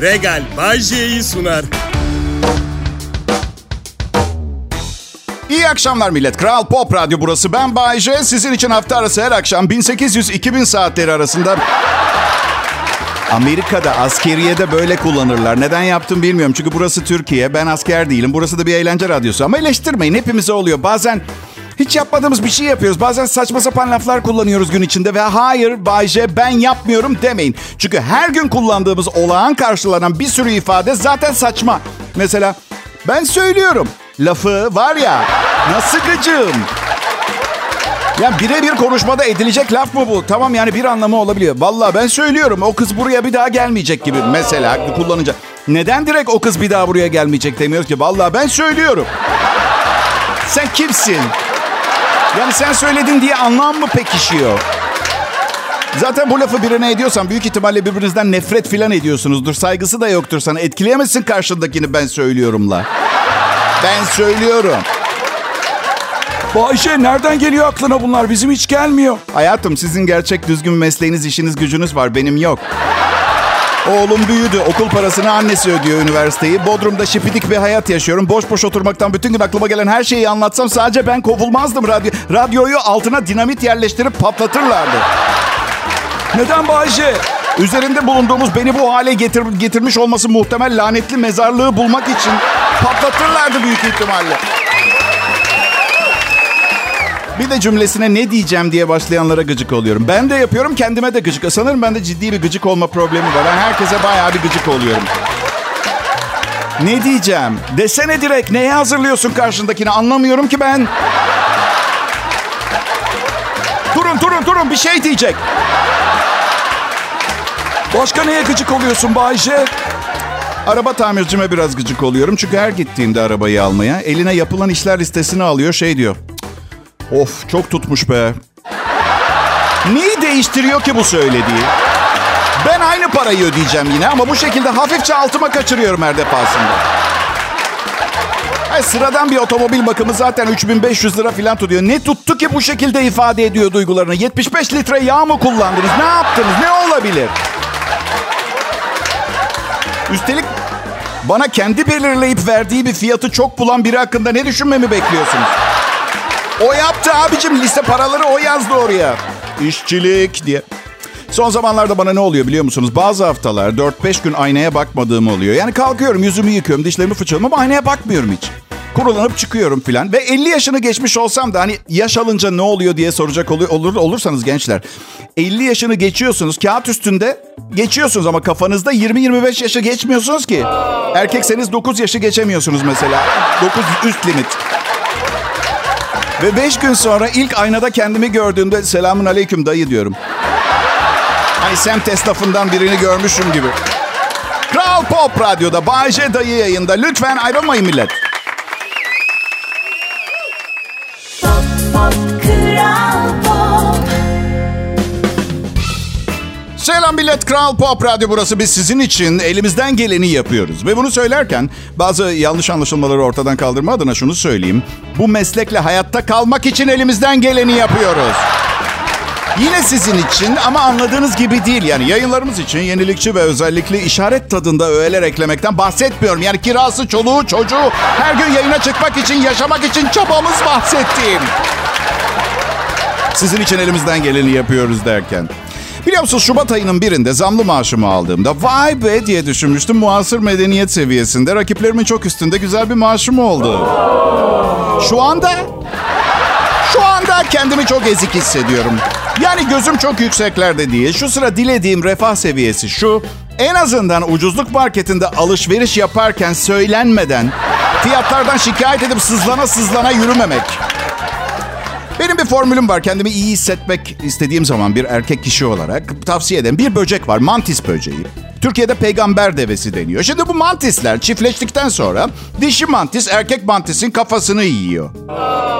Regal Bay J'yi sunar. İyi akşamlar millet. Kral Pop Radyo burası. Ben Bay J. Sizin için hafta arası her akşam 1800-2000 saatleri arasında... Amerika'da askeriyede böyle kullanırlar. Neden yaptım bilmiyorum. Çünkü burası Türkiye. Ben asker değilim. Burası da bir eğlence radyosu. Ama eleştirmeyin. Hepimize oluyor. Bazen hiç yapmadığımız bir şey yapıyoruz. Bazen saçma sapan laflar kullanıyoruz gün içinde. Ve hayır Bay J ben yapmıyorum demeyin. Çünkü her gün kullandığımız olağan karşılanan bir sürü ifade zaten saçma. Mesela ben söylüyorum. Lafı var ya nasıl gıcığım. Yani birebir konuşmada edilecek laf mı bu? Tamam yani bir anlamı olabiliyor. Vallahi ben söylüyorum o kız buraya bir daha gelmeyecek gibi mesela kullanınca. Neden direkt o kız bir daha buraya gelmeyecek demiyoruz ki? Vallahi ben söylüyorum. Sen kimsin? Yani sen söyledin diye anlam mı pekişiyor? Zaten bu lafı birine ediyorsan büyük ihtimalle birbirinizden nefret filan ediyorsunuzdur. Saygısı da yoktur sana. Etkileyemezsin karşındakini ben söylüyorumla. Ben söylüyorum. Bayşe nereden geliyor aklına bunlar? Bizim hiç gelmiyor. Hayatım sizin gerçek düzgün mesleğiniz, işiniz, gücünüz var. Benim yok. Oğlum büyüdü. Okul parasını annesi ödüyor üniversiteyi. Bodrum'da şipidik bir hayat yaşıyorum. Boş boş oturmaktan bütün gün aklıma gelen her şeyi anlatsam sadece ben kovulmazdım radyo. Radyoyu altına dinamit yerleştirip patlatırlardı. Neden Bayşe? Üzerinde bulunduğumuz beni bu hale getir, getirmiş olması muhtemel lanetli mezarlığı bulmak için patlatırlardı büyük ihtimalle. Bir de cümlesine ne diyeceğim diye başlayanlara gıcık oluyorum. Ben de yapıyorum kendime de gıcık. Sanırım bende ciddi bir gıcık olma problemi var. Ben herkese bayağı bir gıcık oluyorum. Ne diyeceğim? Desene direkt. Neye hazırlıyorsun karşındakini? Anlamıyorum ki ben. Durun durun durun bir şey diyecek. Başka neye gıcık oluyorsun Bayce? Araba tamircime biraz gıcık oluyorum. Çünkü her gittiğimde arabayı almaya eline yapılan işler listesini alıyor. Şey diyor. Of çok tutmuş be. Neyi değiştiriyor ki bu söylediği? Ben aynı parayı ödeyeceğim yine ama bu şekilde hafifçe altıma kaçırıyorum her defasında. Ay, sıradan bir otomobil bakımı zaten 3500 lira falan tutuyor. Ne tuttu ki bu şekilde ifade ediyor duygularını? 75 litre yağ mı kullandınız? Ne yaptınız? Ne olabilir? Üstelik bana kendi belirleyip verdiği bir fiyatı çok bulan biri hakkında ne düşünmemi bekliyorsunuz? O yaptı abicim. Liste paraları o yazdı oraya. İşçilik diye. Son zamanlarda bana ne oluyor biliyor musunuz? Bazı haftalar 4-5 gün aynaya bakmadığım oluyor. Yani kalkıyorum yüzümü yıkıyorum, dişlerimi fırçalıyorum ama aynaya bakmıyorum hiç. Kurulanıp çıkıyorum filan. Ve 50 yaşını geçmiş olsam da hani yaş alınca ne oluyor diye soracak olur, olur olursanız gençler. 50 yaşını geçiyorsunuz kağıt üstünde geçiyorsunuz ama kafanızda 20-25 yaşı geçmiyorsunuz ki. Erkekseniz 9 yaşı geçemiyorsunuz mesela. 9 üst limit. Ve beş gün sonra ilk aynada kendimi gördüğümde selamun aleyküm dayı diyorum. Hani semt esnafından birini görmüşüm gibi. Kral Pop Radyo'da Bay J dayı yayında. Lütfen ayrılmayın millet. Pop, pop, Kral Pop. Selam millet. Kral Pop Radyo burası. Biz sizin için elimizden geleni yapıyoruz. Ve bunu söylerken bazı yanlış anlaşılmaları ortadan kaldırma adına şunu söyleyeyim. Bu meslekle hayatta kalmak için elimizden geleni yapıyoruz. Yine sizin için ama anladığınız gibi değil. Yani yayınlarımız için yenilikçi ve özellikle işaret tadında öğeler eklemekten bahsetmiyorum. Yani kirası, çoluğu, çocuğu her gün yayına çıkmak için, yaşamak için çabamız bahsettiğim. Sizin için elimizden geleni yapıyoruz derken. Biliyor Şubat ayının birinde zamlı maaşımı aldığımda vay be diye düşünmüştüm. Muasır medeniyet seviyesinde rakiplerimin çok üstünde güzel bir maaşım oldu. Şu anda şu anda kendimi çok ezik hissediyorum. Yani gözüm çok yükseklerde değil. Şu sıra dilediğim refah seviyesi şu. En azından ucuzluk marketinde alışveriş yaparken söylenmeden fiyatlardan şikayet edip sızlana sızlana yürümemek. Benim bir formülüm var. Kendimi iyi hissetmek istediğim zaman bir erkek kişi olarak tavsiye ederim. Bir böcek var. Mantis böceği. Türkiye'de peygamber devesi deniyor. Şimdi bu mantisler çiftleştikten sonra dişi mantis erkek mantisin kafasını yiyor.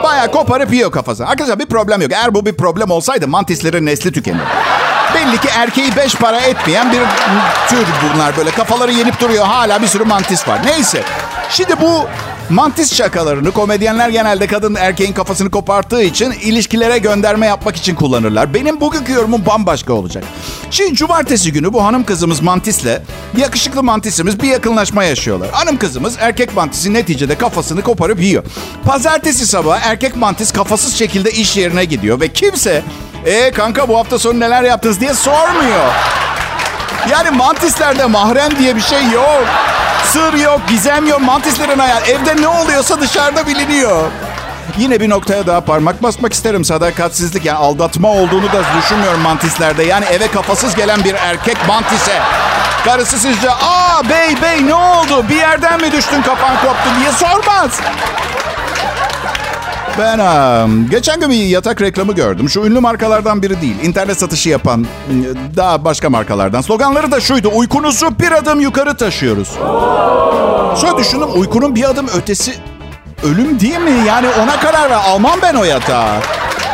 Bayağı koparıp yiyor kafasını. Arkadaşlar bir problem yok. Eğer bu bir problem olsaydı mantislerin nesli tükenir. Belli ki erkeği beş para etmeyen bir tür bunlar böyle. Kafaları yenip duruyor. Hala bir sürü mantis var. Neyse. Şimdi bu Mantis şakalarını komedyenler genelde kadın erkeğin kafasını koparttığı için ilişkilere gönderme yapmak için kullanırlar. Benim bugünkü yorumum bambaşka olacak. Şimdi cumartesi günü bu hanım kızımız Mantis'le yakışıklı Mantis'imiz bir yakınlaşma yaşıyorlar. Hanım kızımız erkek Mantis'in neticede kafasını koparıp yiyor. Pazartesi sabahı erkek Mantis kafasız şekilde iş yerine gidiyor ve kimse e kanka bu hafta sonu neler yaptınız diye sormuyor. Yani mantislerde mahrem diye bir şey yok. Sır yok, gizem yok. Mantislerin hayal. Evde ne oluyorsa dışarıda biliniyor. Yine bir noktaya daha parmak basmak isterim. Sadakatsizlik yani aldatma olduğunu da düşünmüyorum mantislerde. Yani eve kafasız gelen bir erkek mantise. Karısı sizce aa bey bey ne oldu bir yerden mi düştün kafan koptu diye sormaz. Ben um, geçen gün bir yatak reklamı gördüm. Şu ünlü markalardan biri değil. İnternet satışı yapan daha başka markalardan. Sloganları da şuydu. Uykunuzu bir adım yukarı taşıyoruz. Sonra düşündüm uykunun bir adım ötesi ölüm değil mi? Yani ona karar ver. Almam ben o yatağı.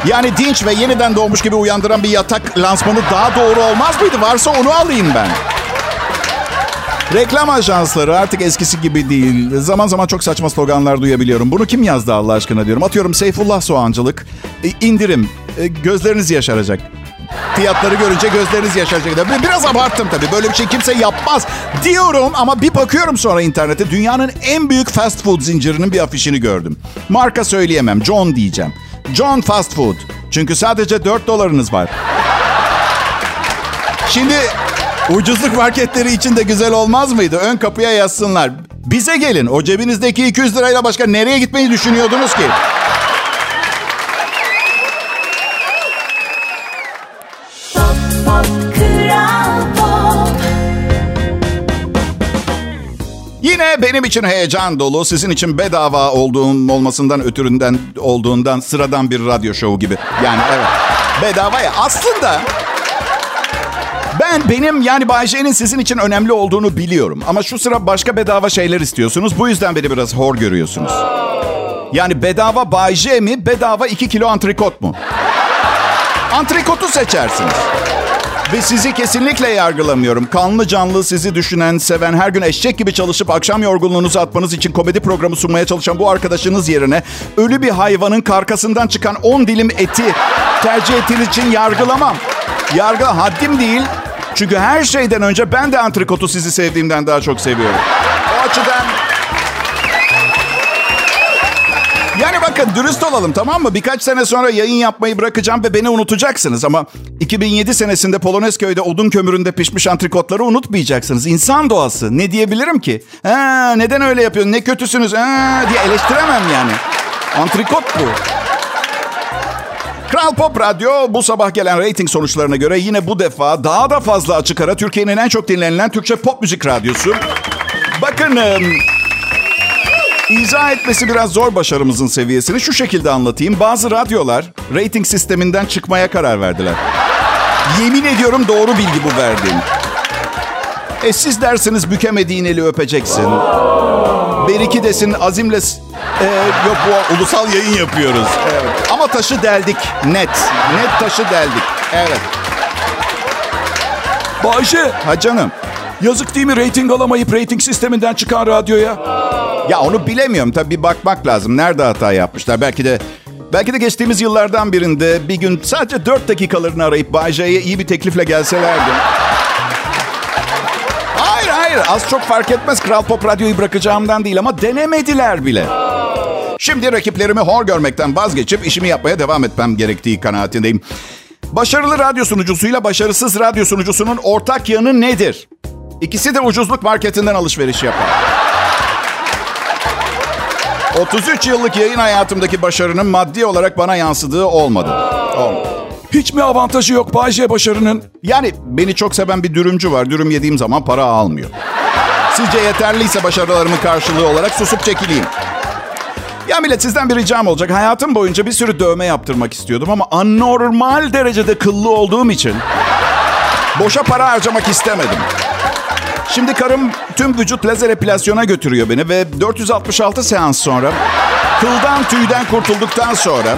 Yani dinç ve yeniden doğmuş gibi uyandıran bir yatak lansmanı daha doğru olmaz mıydı? Varsa onu alayım ben. Reklam ajansları artık eskisi gibi değil. Zaman zaman çok saçma sloganlar duyabiliyorum. Bunu kim yazdı Allah aşkına diyorum. Atıyorum Seyfullah Soğancılık. E, indirim. E, gözleriniz yaşaracak. Fiyatları görünce gözleriniz yaşaracak. Biraz abarttım tabii. Böyle bir şey kimse yapmaz diyorum ama bir bakıyorum sonra internete. Dünyanın en büyük fast food zincirinin bir afişini gördüm. Marka söyleyemem. John diyeceğim. John Fast Food. Çünkü sadece 4 dolarınız var. Şimdi Ucuzluk marketleri için de güzel olmaz mıydı? Ön kapıya yazsınlar. Bize gelin. O cebinizdeki 200 lirayla başka nereye gitmeyi düşünüyordunuz ki? Pop, pop, Kral Pop. Yine benim için heyecan dolu, sizin için bedava olduğum olmasından ötüründen olduğundan sıradan bir radyo şovu gibi. Yani evet. Bedava ya. Aslında ben benim yani Bay J'nin sizin için önemli olduğunu biliyorum. Ama şu sıra başka bedava şeyler istiyorsunuz. Bu yüzden beni biraz hor görüyorsunuz. Yani bedava Bay J mi, bedava 2 kilo antrikot mu? Antrikotu seçersiniz. Ve sizi kesinlikle yargılamıyorum. Kanlı canlı sizi düşünen, seven, her gün eşek gibi çalışıp akşam yorgunluğunuzu atmanız için komedi programı sunmaya çalışan bu arkadaşınız yerine ölü bir hayvanın karkasından çıkan 10 dilim eti tercih ettiğiniz için yargılamam. Yargı haddim değil. Çünkü her şeyden önce ben de antrikotu sizi sevdiğimden daha çok seviyorum. O açıdan... Yani bakın dürüst olalım tamam mı? Birkaç sene sonra yayın yapmayı bırakacağım ve beni unutacaksınız. Ama 2007 senesinde Polonezköy'de odun kömüründe pişmiş antrikotları unutmayacaksınız. İnsan doğası. Ne diyebilirim ki? Ha, neden öyle yapıyorsun? Ne kötüsünüz? Ha, diye eleştiremem yani. Antrikot bu. Kral Pop Radyo bu sabah gelen reyting sonuçlarına göre yine bu defa daha da fazla açık ara Türkiye'nin en çok dinlenilen Türkçe pop müzik radyosu. Bakın izah etmesi biraz zor başarımızın seviyesini şu şekilde anlatayım. Bazı radyolar reyting sisteminden çıkmaya karar verdiler. Yemin ediyorum doğru bilgi bu verdiğim. E siz dersiniz bükemediğin eli öpeceksin. Beriki desin azimle... s- E, yok bu ulusal yayın yapıyoruz. Evet. Ama taşı deldik net. Net taşı deldik. Evet. Bayşe, Ha canım. yazık değil mi reyting alamayıp reyting sisteminden çıkan radyoya? Ya onu bilemiyorum. Tabii bir bakmak lazım. Nerede hata yapmışlar? Belki de belki de geçtiğimiz yıllardan birinde bir gün sadece 4 dakikalarını arayıp Bay J'ye iyi bir teklifle gelselerdi. Hayır hayır az çok fark etmez. Kral Pop Radyo'yu bırakacağımdan değil ama denemediler bile. Şimdi rakiplerimi hor görmekten vazgeçip işimi yapmaya devam etmem gerektiği kanaatindeyim. Başarılı radyo sunucusuyla başarısız radyo sunucusunun ortak yanı nedir? İkisi de ucuzluk marketinden alışveriş yapar. 33 yıllık yayın hayatımdaki başarının maddi olarak bana yansıdığı olmadı. Olmadı. Hiç mi avantajı yok Bayşe başarının? Yani beni çok seven bir dürümcü var. Dürüm yediğim zaman para almıyor. Sizce yeterliyse başarılarımın karşılığı olarak susup çekileyim. Ya millet sizden bir ricam olacak. Hayatım boyunca bir sürü dövme yaptırmak istiyordum ama anormal derecede kıllı olduğum için boşa para harcamak istemedim. Şimdi karım tüm vücut lazer epilasyona götürüyor beni ve 466 seans sonra kıldan tüyden kurtulduktan sonra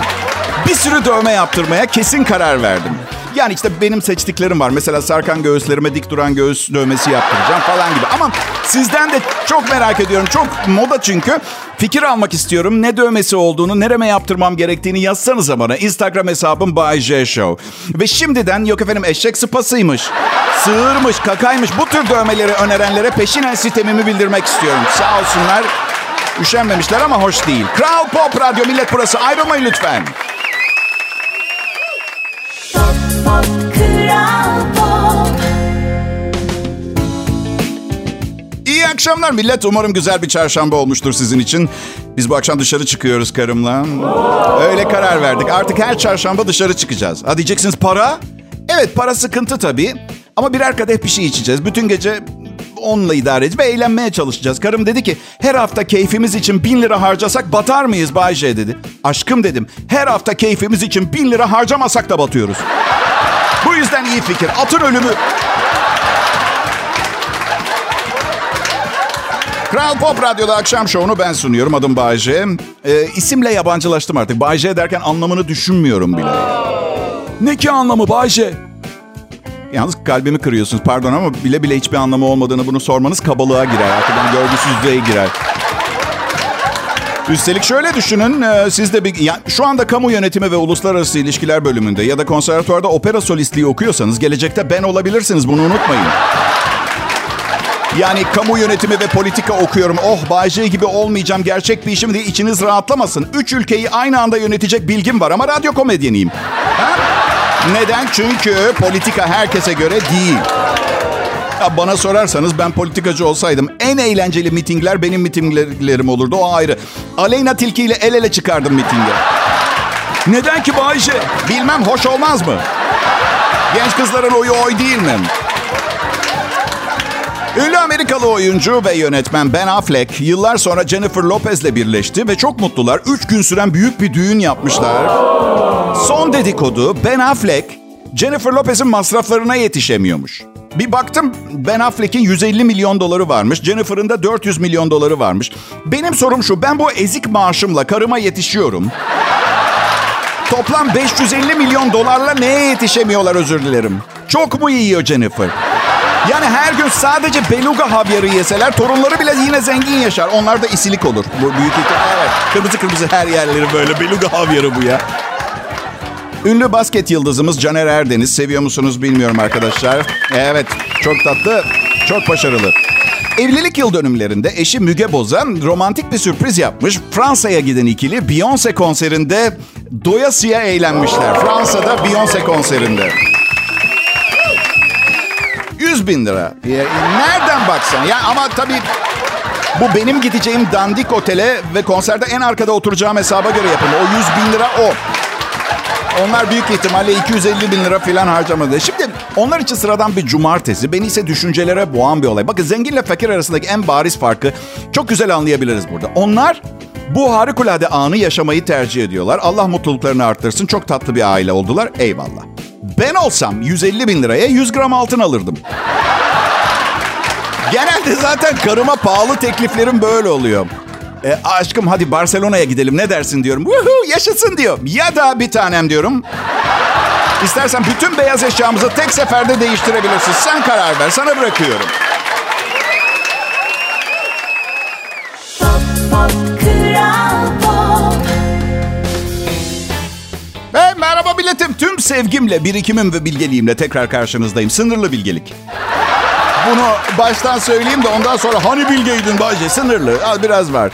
Bir sürü dövme yaptırmaya kesin karar verdim. Yani işte benim seçtiklerim var. Mesela sarkan göğüslerime dik duran göğüs dövmesi yaptıracağım falan gibi. Ama sizden de çok merak ediyorum. Çok moda çünkü. Fikir almak istiyorum. Ne dövmesi olduğunu, nereme yaptırmam gerektiğini yazsanıza bana. Instagram hesabım Bay J Show. Ve şimdiden yok efendim eşek sıpasıymış, sığırmış, kakaymış bu tür dövmeleri önerenlere peşinen sistemimi bildirmek istiyorum. Sağ olsunlar. Üşenmemişler ama hoş değil. Kral Pop Radyo Millet burası. Ayrılmayın lütfen. İyi akşamlar millet. Umarım güzel bir çarşamba olmuştur sizin için. Biz bu akşam dışarı çıkıyoruz karımla. Öyle karar verdik. Artık her çarşamba dışarı çıkacağız. Ha diyeceksiniz para? Evet para sıkıntı tabii. Ama birer kadeh bir şey içeceğiz. Bütün gece onunla idare edeceğiz ve eğlenmeye çalışacağız. Karım dedi ki her hafta keyfimiz için bin lira harcasak batar mıyız Bay J dedi. Aşkım dedim her hafta keyfimiz için bin lira harcamasak da batıyoruz. Bu yüzden iyi fikir. Atın ölümü. Kral Pop Radyo'da akşam şovunu ben sunuyorum. Adım Bayce. Ee, isimle yabancılaştım artık. Bayce derken anlamını düşünmüyorum bile. Ne ki anlamı Bayce? Yalnız kalbimi kırıyorsunuz. Pardon ama bile bile hiçbir anlamı olmadığını bunu sormanız kabalığa girer. Artık yani görgüsüzlüğe girer. Üstelik şöyle düşünün, e, siz de bir, ya şu anda kamu yönetimi ve uluslararası ilişkiler bölümünde ya da konservatuvarda opera solistliği okuyorsanız gelecekte ben olabilirsiniz. Bunu unutmayın. Yani kamu yönetimi ve politika okuyorum. Oh Bayce gibi olmayacağım gerçek bir işim diye içiniz rahatlamasın. Üç ülkeyi aynı anda yönetecek bilgim var ama radyo komedyeniyim. Ha? Neden? Çünkü politika herkese göre değil. Ya bana sorarsanız ben politikacı olsaydım en eğlenceli mitingler benim mitinglerim olurdu. O ayrı. Aleyna Tilki ile el ele çıkardım mitinge. Neden ki Bayce? Bilmem hoş olmaz mı? Genç kızların oyu oy değil mi? Ünlü Amerikalı oyuncu ve yönetmen Ben Affleck yıllar sonra Jennifer Lopez'le birleşti ve çok mutlular. Üç gün süren büyük bir düğün yapmışlar. Son dedikodu Ben Affleck Jennifer Lopez'in masraflarına yetişemiyormuş. Bir baktım Ben Affleck'in 150 milyon doları varmış. Jennifer'ın da 400 milyon doları varmış. Benim sorum şu ben bu ezik maaşımla karıma yetişiyorum. Toplam 550 milyon dolarla neye yetişemiyorlar özür dilerim. Çok mu yiyor Jennifer? Yani her gün sadece beluga havyarı yeseler torunları bile yine zengin yaşar. Onlar da isilik olur. Bu büyük ihtimal. Evet. Kırmızı kırmızı her yerleri böyle beluga havyarı bu ya. Ünlü basket yıldızımız Caner Erdeniz. Seviyor musunuz bilmiyorum arkadaşlar. Evet çok tatlı, çok başarılı. Evlilik yıl dönümlerinde eşi Müge Boz'a romantik bir sürpriz yapmış. Fransa'ya giden ikili Beyoncé konserinde doyasıya eğlenmişler. Fransa'da Beyoncé konserinde. 100 bin lira. Nereden baksan? Ya ama tabii bu benim gideceğim dandik otele ve konserde en arkada oturacağım hesaba göre yapıldı. O 100 bin lira o. Onlar büyük ihtimalle 250 bin lira falan harcamadı. Şimdi onlar için sıradan bir cumartesi. Beni ise düşüncelere boğan bir olay. Bakın zenginle fakir arasındaki en bariz farkı çok güzel anlayabiliriz burada. Onlar bu harikulade anı yaşamayı tercih ediyorlar. Allah mutluluklarını arttırsın. Çok tatlı bir aile oldular. Eyvallah. Ben olsam 150 bin liraya 100 gram altın alırdım. Genelde zaten karıma pahalı tekliflerim böyle oluyor. E, aşkım hadi Barcelona'ya gidelim ne dersin diyorum. Woohoo, yaşasın diyor. Ya da bir tanem diyorum. İstersen bütün beyaz eşyamızı tek seferde değiştirebilirsin. Sen karar ver sana bırakıyorum. Pop pop kral pop Ve merhaba milletim. Tüm sevgimle, birikimim ve bilgeliğimle tekrar karşınızdayım. Sınırlı bilgelik. Bunu baştan söyleyeyim de ondan sonra hani bilgeydin Bayce? Sınırlı. Az biraz var.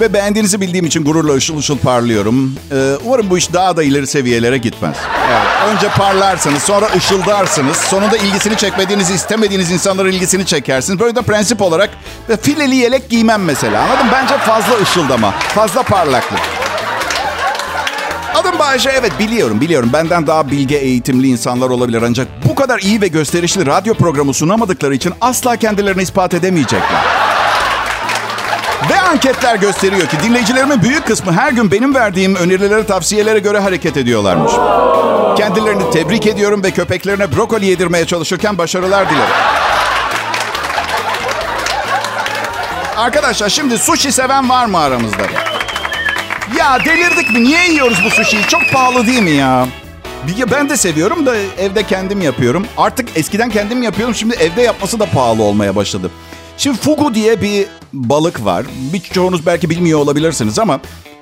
Ve beğendiğinizi bildiğim için gururla ışıl ışıl parlıyorum. Ee, umarım bu iş daha da ileri seviyelere gitmez. Evet, önce parlarsınız, sonra ışıldarsınız. Sonunda ilgisini çekmediğiniz, istemediğiniz insanların ilgisini çekersiniz. Böyle de prensip olarak fileli yelek giymem mesela. Anladın? Bence fazla ışıldama, fazla parlaklık. Adım Bayece evet biliyorum biliyorum benden daha bilge eğitimli insanlar olabilir ancak bu kadar iyi ve gösterişli radyo programı sunamadıkları için asla kendilerini ispat edemeyecekler. Ve anketler gösteriyor ki dinleyicilerimin büyük kısmı her gün benim verdiğim önerilere, tavsiyelere göre hareket ediyorlarmış. Kendilerini tebrik ediyorum ve köpeklerine brokoli yedirmeye çalışırken başarılar dilerim. Arkadaşlar şimdi sushi seven var mı aramızda? Ya delirdik mi? Niye yiyoruz bu sushi'yi? Çok pahalı değil mi ya? Bir- Ben de seviyorum da evde kendim yapıyorum. Artık eskiden kendim yapıyordum. Şimdi evde yapması da pahalı olmaya başladı. Şimdi fugu diye bir balık var. Birçoğunuz belki bilmiyor olabilirsiniz ama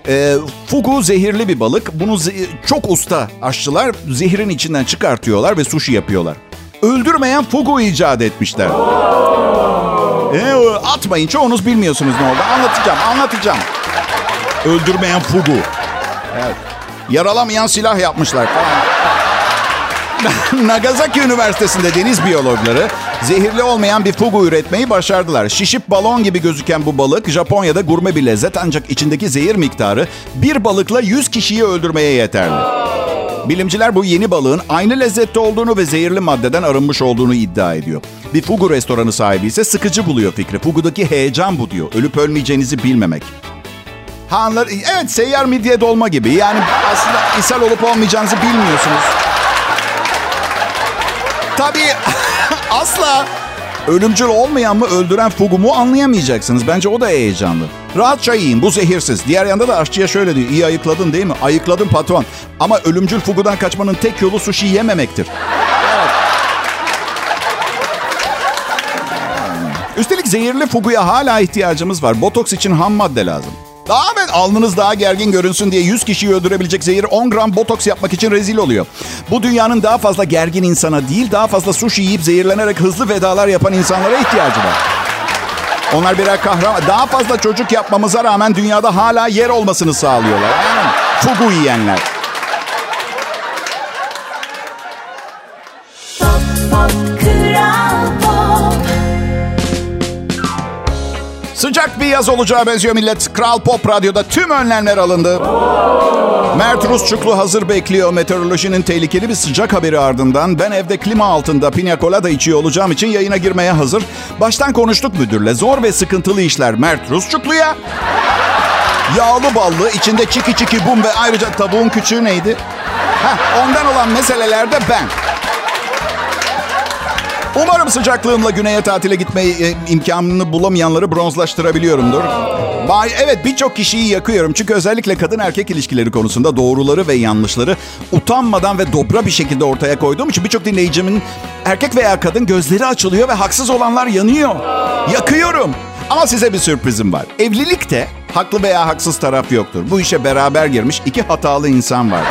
e, fugu zehirli bir balık. Bunu ze- çok usta aşçılar zehirin içinden çıkartıyorlar ve sushi yapıyorlar. Öldürmeyen fugu icat etmişler. E, atmayın çoğunuz bilmiyorsunuz ne oldu. Anlatacağım anlatacağım. Öldürmeyen fugu. Evet. Yaralamayan silah yapmışlar falan. Nagasaki Üniversitesi'nde deniz biyologları zehirli olmayan bir fugu üretmeyi başardılar. Şişip balon gibi gözüken bu balık Japonya'da gurme bir lezzet ancak içindeki zehir miktarı bir balıkla 100 kişiyi öldürmeye yeterli. Bilimciler bu yeni balığın aynı lezzette olduğunu ve zehirli maddeden arınmış olduğunu iddia ediyor. Bir fugu restoranı sahibi ise sıkıcı buluyor fikri. Fugu'daki heyecan bu diyor. Ölüp ölmeyeceğinizi bilmemek. Ha anlar, evet seyyar midye dolma gibi. Yani aslında ishal olup olmayacağınızı bilmiyorsunuz. Tabii asla ölümcül olmayan mı öldüren fugu mu anlayamayacaksınız. Bence o da heyecanlı. Rahatça yiyin bu zehirsiz. Diğer yanda da aşçıya şöyle diyor. İyi ayıkladın değil mi? Ayıkladım patron. Ama ölümcül fugudan kaçmanın tek yolu sushi yememektir. Üstelik zehirli fuguya hala ihtiyacımız var. Botoks için ham madde lazım. Daha evet alnınız daha gergin görünsün diye 100 kişiyi öldürebilecek zehir 10 gram botoks yapmak için rezil oluyor. Bu dünyanın daha fazla gergin insana değil daha fazla sushi yiyip zehirlenerek hızlı vedalar yapan insanlara ihtiyacı var. Onlar birer kahraman. Daha fazla çocuk yapmamıza rağmen dünyada hala yer olmasını sağlıyorlar. Fugu yiyenler. Sıcak bir yaz olacağı benziyor millet. Kral Pop Radyo'da tüm önlemler alındı. Mert Rusçuklu hazır bekliyor. Meteorolojinin tehlikeli bir sıcak haberi ardından ben evde klima altında pina colada içiyor olacağım için yayına girmeye hazır. Baştan konuştuk müdürle. Zor ve sıkıntılı işler Mert Rusçuklu'ya. Yağlı ballı, içinde çiki çiki bum ve ayrıca tavuğun küçüğü neydi? Heh, ondan olan meselelerde ben. Umarım sıcaklığımla güneye tatile gitmeyi e, imkanını bulamayanları bronzlaştırabiliyorumdur. Evet birçok kişiyi yakıyorum. Çünkü özellikle kadın erkek ilişkileri konusunda doğruları ve yanlışları utanmadan ve dobra bir şekilde ortaya koyduğum için birçok dinleyicimin erkek veya kadın gözleri açılıyor ve haksız olanlar yanıyor. Yakıyorum. Ama size bir sürprizim var. Evlilikte haklı veya haksız taraf yoktur. Bu işe beraber girmiş iki hatalı insan var.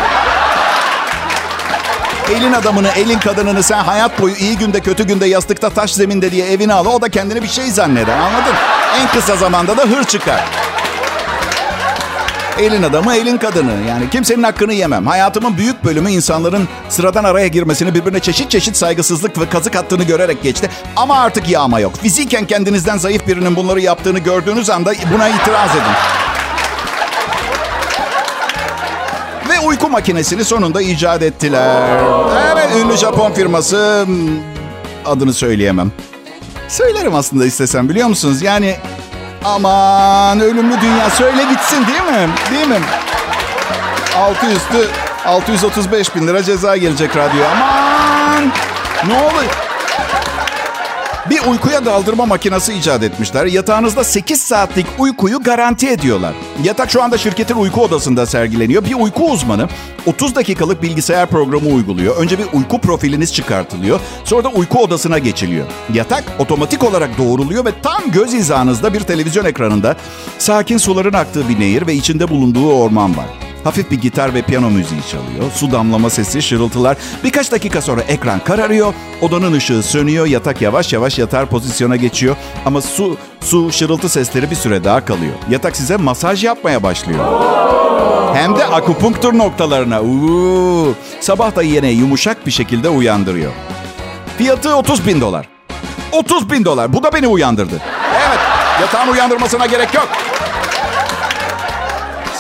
Elin adamını, elin kadınını sen hayat boyu iyi günde kötü günde yastıkta taş zeminde diye evine al. O da kendini bir şey zanneder anladın? En kısa zamanda da hır çıkar. Elin adamı, elin kadını. Yani kimsenin hakkını yemem. Hayatımın büyük bölümü insanların sıradan araya girmesini, birbirine çeşit çeşit saygısızlık ve kazık attığını görerek geçti. Ama artık yağma yok. Fiziken kendinizden zayıf birinin bunları yaptığını gördüğünüz anda buna itiraz edin. Uyku makinesini sonunda icat ettiler. Evet, ünlü Japon firması hmm, adını söyleyemem. Söylerim aslında istesem biliyor musunuz? Yani aman ölümlü dünya söyle gitsin değil mi? Değil mi? Altı üstü 635 bin lira ceza gelecek radyo. Aman ne oluyor? Bir uykuya daldırma makinesi icat etmişler. Yatağınızda 8 saatlik uykuyu garanti ediyorlar. Yatak şu anda şirketin uyku odasında sergileniyor. Bir uyku uzmanı 30 dakikalık bilgisayar programı uyguluyor. Önce bir uyku profiliniz çıkartılıyor. Sonra da uyku odasına geçiliyor. Yatak otomatik olarak doğruluyor ve tam göz hizanızda bir televizyon ekranında sakin suların aktığı bir nehir ve içinde bulunduğu orman var. Hafif bir gitar ve piyano müziği çalıyor. Su damlama sesi, şırıltılar. Birkaç dakika sonra ekran kararıyor. Odanın ışığı sönüyor. Yatak yavaş yavaş yatar pozisyona geçiyor. Ama su, su, şırıltı sesleri bir süre daha kalıyor. Yatak size masaj yapmaya başlıyor. Hem de akupunktur noktalarına. Uuu. Sabah da yine yumuşak bir şekilde uyandırıyor. Fiyatı 30 bin dolar. 30 bin dolar. Bu da beni uyandırdı. Evet. Yatağın uyandırmasına gerek yok.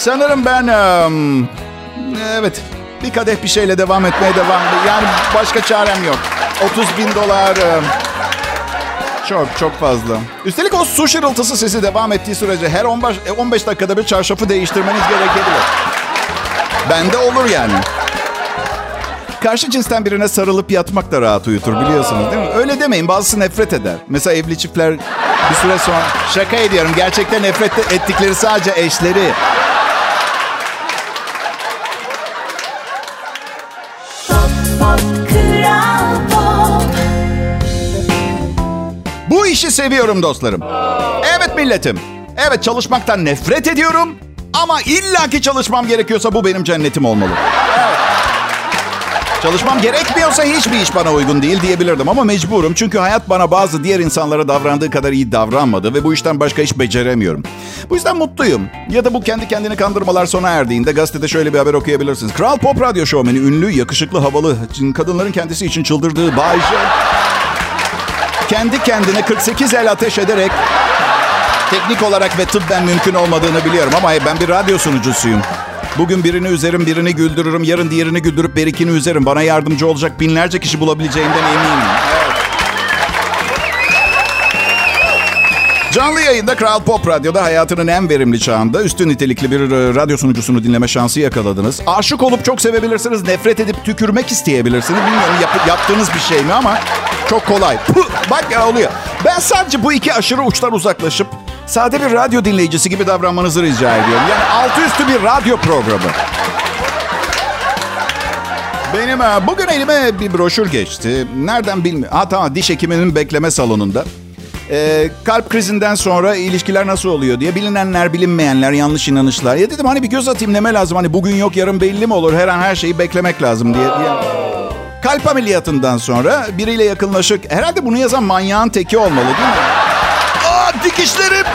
Sanırım ben... em, evet. Bir kadeh bir şeyle devam etmeye devam. Yani başka çarem yok. 30 bin dolar... em, çok çok fazla. Üstelik o su şırıltısı sesi devam ettiği sürece her 15, 15 dakikada bir çarşafı değiştirmeniz gerekebilir. Bende olur yani. Karşı cinsten birine sarılıp yatmak da rahat uyutur biliyorsunuz değil mi? Öyle demeyin bazısı nefret eder. Mesela evli çiftler bir süre sonra... Şaka ediyorum gerçekten nefret ettikleri sadece eşleri. Bu işi seviyorum dostlarım. Evet milletim. Evet çalışmaktan nefret ediyorum. Ama illaki çalışmam gerekiyorsa bu benim cennetim olmalı. Çalışmam gerekmiyorsa hiçbir iş bana uygun değil diyebilirdim ama mecburum. Çünkü hayat bana bazı diğer insanlara davrandığı kadar iyi davranmadı ve bu işten başka iş beceremiyorum. Bu yüzden mutluyum. Ya da bu kendi kendini kandırmalar sona erdiğinde gazetede şöyle bir haber okuyabilirsiniz. Kral Pop Radyo şovmeni, ünlü, yakışıklı, havalı, kadınların kendisi için çıldırdığı Bayce... Kendi kendine 48 el ateş ederek teknik olarak ve tıbben mümkün olmadığını biliyorum ama ben bir radyo sunucusuyum. Bugün birini üzerim, birini güldürürüm. Yarın diğerini güldürüp berikini üzerim. Bana yardımcı olacak binlerce kişi bulabileceğinden eminim. Canlı yayında Kral Pop Radyo'da hayatının en verimli çağında üstün nitelikli bir e, radyo sunucusunu dinleme şansı yakaladınız. Aşık olup çok sevebilirsiniz, nefret edip tükürmek isteyebilirsiniz. Bilmiyorum yap- yaptığınız bir şey mi ama çok kolay. Puh, bak ya oluyor. Ben sadece bu iki aşırı uçtan uzaklaşıp sade bir radyo dinleyicisi gibi davranmanızı rica ediyorum. Yani altı üstü bir radyo programı. Benim e, bugün elime bir broşür geçti. Nereden bilmiyorum. Ha tamam diş hekiminin bekleme salonunda. Ee, kalp krizinden sonra ilişkiler nasıl oluyor diye bilinenler bilinmeyenler yanlış inanışlar. Ya dedim hani bir göz atayım neme lazım hani bugün yok yarın belli mi olur her an her şeyi beklemek lazım diye. diye. Kalp ameliyatından sonra biriyle yakınlaşık herhalde bunu yazan manyağın teki olmalı değil mi? Dikişlerim!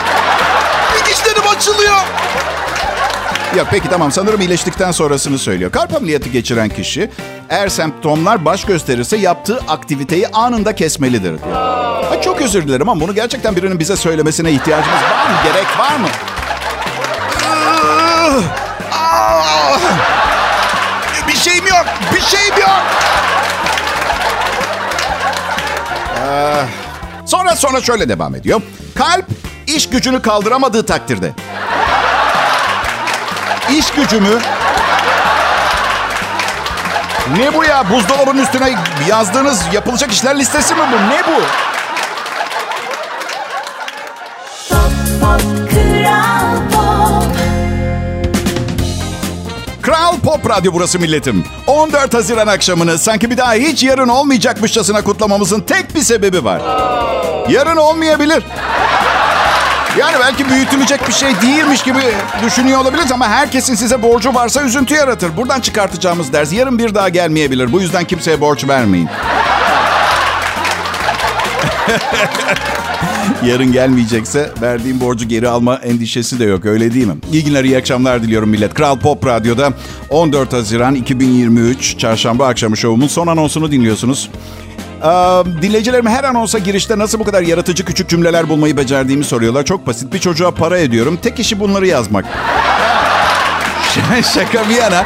Dikişlerim açılıyor! Ya peki tamam sanırım iyileştikten sonrasını söylüyor. Kalp ameliyatı geçiren kişi eğer semptomlar baş gösterirse yaptığı aktiviteyi anında kesmelidir diyor. Ha, çok özür dilerim ama bunu gerçekten birinin bize söylemesine ihtiyacımız var mı? Gerek var mı? Ah! Bir şeyim yok. Bir şeyim yok. Ah. Sonra sonra şöyle devam ediyor. Kalp iş gücünü kaldıramadığı takdirde İş gücümü... Ne bu ya? Buzdolabının üstüne yazdığınız yapılacak işler listesi mi bu? Ne bu? Kral Pop Radyo burası milletim. 14 Haziran akşamını sanki bir daha hiç yarın olmayacakmışçasına kutlamamızın tek bir sebebi var. Yarın olmayabilir. Yani belki büyütülecek bir şey değilmiş gibi düşünüyor olabiliriz ama herkesin size borcu varsa üzüntü yaratır. Buradan çıkartacağımız ders yarın bir daha gelmeyebilir. Bu yüzden kimseye borç vermeyin. Yarın gelmeyecekse verdiğim borcu geri alma endişesi de yok öyle değil mi? İyi günler iyi akşamlar diliyorum millet. Kral Pop Radyo'da 14 Haziran 2023 Çarşamba akşamı şovumun son anonsunu dinliyorsunuz. Ee, dinleyicilerim her anonsa girişte nasıl bu kadar yaratıcı küçük cümleler bulmayı becerdiğimi soruyorlar. Çok basit bir çocuğa para ediyorum. Tek işi bunları yazmak. Şaka bir yana.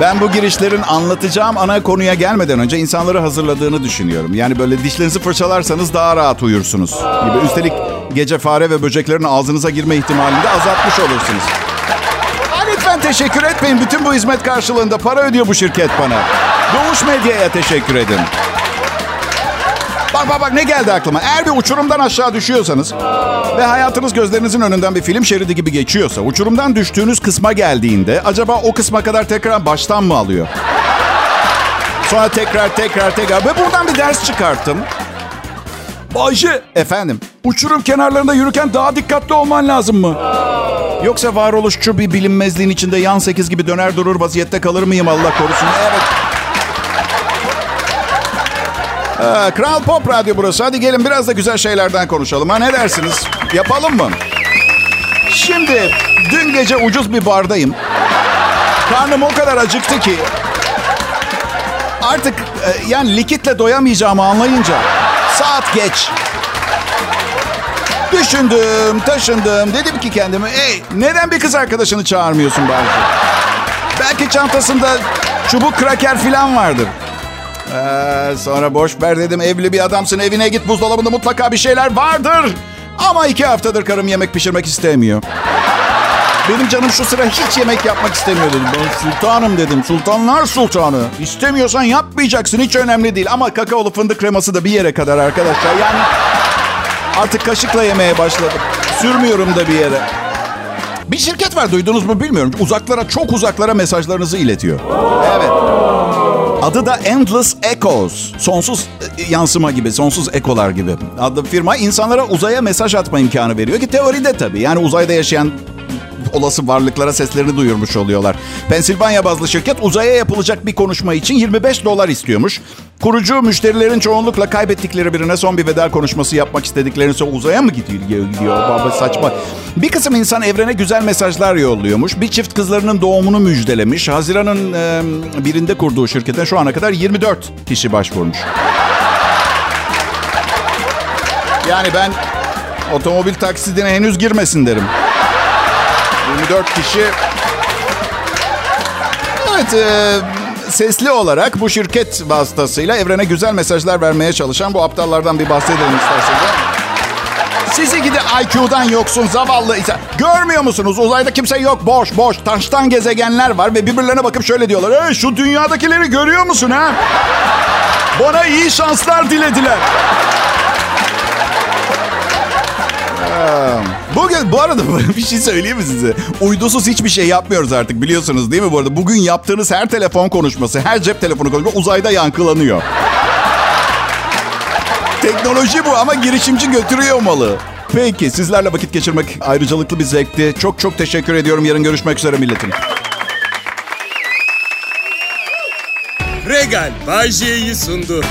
Ben bu girişlerin anlatacağım ana konuya gelmeden önce insanları hazırladığını düşünüyorum. Yani böyle dişlerinizi fırçalarsanız daha rahat uyursunuz gibi. Üstelik gece fare ve böceklerin ağzınıza girme ihtimalini de azaltmış olursunuz. Lütfen teşekkür etmeyin. Bütün bu hizmet karşılığında para ödüyor bu şirket bana. Doğuş Medya'ya teşekkür edin. Bak bak bak ne geldi aklıma. Eğer bir uçurumdan aşağı düşüyorsanız ve hayatınız gözlerinizin önünden bir film şeridi gibi geçiyorsa, uçurumdan düştüğünüz kısma geldiğinde acaba o kısma kadar tekrar baştan mı alıyor? Sonra tekrar tekrar tekrar ve buradan bir ders çıkarttım. Bayşe, Efendim, uçurum kenarlarında yürürken daha dikkatli olman lazım mı? yoksa varoluşçu bir bilinmezliğin içinde yan sekiz gibi döner durur vaziyette kalır mıyım Allah korusun? Evet. Ee, Kral Pop Radyo burası. Hadi gelin biraz da güzel şeylerden konuşalım. Ha ne dersiniz? Yapalım mı? Şimdi dün gece ucuz bir bardayım. Karnım o kadar acıktı ki artık e, yani likitle doyamayacağımı anlayınca saat geç. Düşündüm, taşındım. Dedim ki kendime, ey neden bir kız arkadaşını çağırmıyorsun belki? Belki çantasında çubuk kraker falan vardır. Ee, sonra boş ver dedim. Evli bir adamsın evine git buzdolabında mutlaka bir şeyler vardır. Ama iki haftadır karım yemek pişirmek istemiyor. Benim canım şu sıra hiç yemek yapmak istemiyor dedim. Ben sultanım dedim. Sultanlar sultanı. İstemiyorsan yapmayacaksın. Hiç önemli değil. Ama kakaolu fındık kreması da bir yere kadar arkadaşlar. Yani artık kaşıkla yemeye başladım. Sürmüyorum da bir yere. Bir şirket var duydunuz mu bilmiyorum. Uzaklara çok uzaklara mesajlarınızı iletiyor. Evet. Adı da Endless Echoes. Sonsuz e, yansıma gibi, sonsuz ekolar gibi. Adlı firma insanlara uzaya mesaj atma imkanı veriyor ki teoride tabii. Yani uzayda yaşayan olası varlıklara seslerini duyurmuş oluyorlar. Pensilvanya bazlı şirket uzaya yapılacak bir konuşma için 25 dolar istiyormuş. Kurucu müşterilerin çoğunlukla kaybettikleri birine son bir veda konuşması yapmak istediklerini uzaya mı gidiyor? gidiyor? Baba saçma. Bir kısım insan evrene güzel mesajlar yolluyormuş. Bir çift kızlarının doğumunu müjdelemiş. Haziran'ın e, birinde kurduğu şirketten şu ana kadar 24 kişi başvurmuş. Yani ben otomobil taksidine henüz girmesin derim. 24 kişi. Evet, e, sesli olarak bu şirket vasıtasıyla evrene güzel mesajlar vermeye çalışan bu aptallardan bir bahsedelim isterseniz. Sizi gidi IQ'dan yoksun zavallı. Görmüyor musunuz? Uzayda kimse yok. Boş boş. Taştan gezegenler var ve birbirlerine bakıp şöyle diyorlar. Hey, şu dünyadakileri görüyor musun ha? Bana iyi şanslar dilediler. Bugün bu arada bir şey söyleyeyim mi size? Uydusuz hiçbir şey yapmıyoruz artık biliyorsunuz değil mi bu arada? Bugün yaptığınız her telefon konuşması, her cep telefonu konuşması uzayda yankılanıyor. Teknoloji bu ama girişimci götürüyor malı. Peki sizlerle vakit geçirmek ayrıcalıklı bir zevkti. Çok çok teşekkür ediyorum. Yarın görüşmek üzere milletim. Regal Bay J'yi sundu.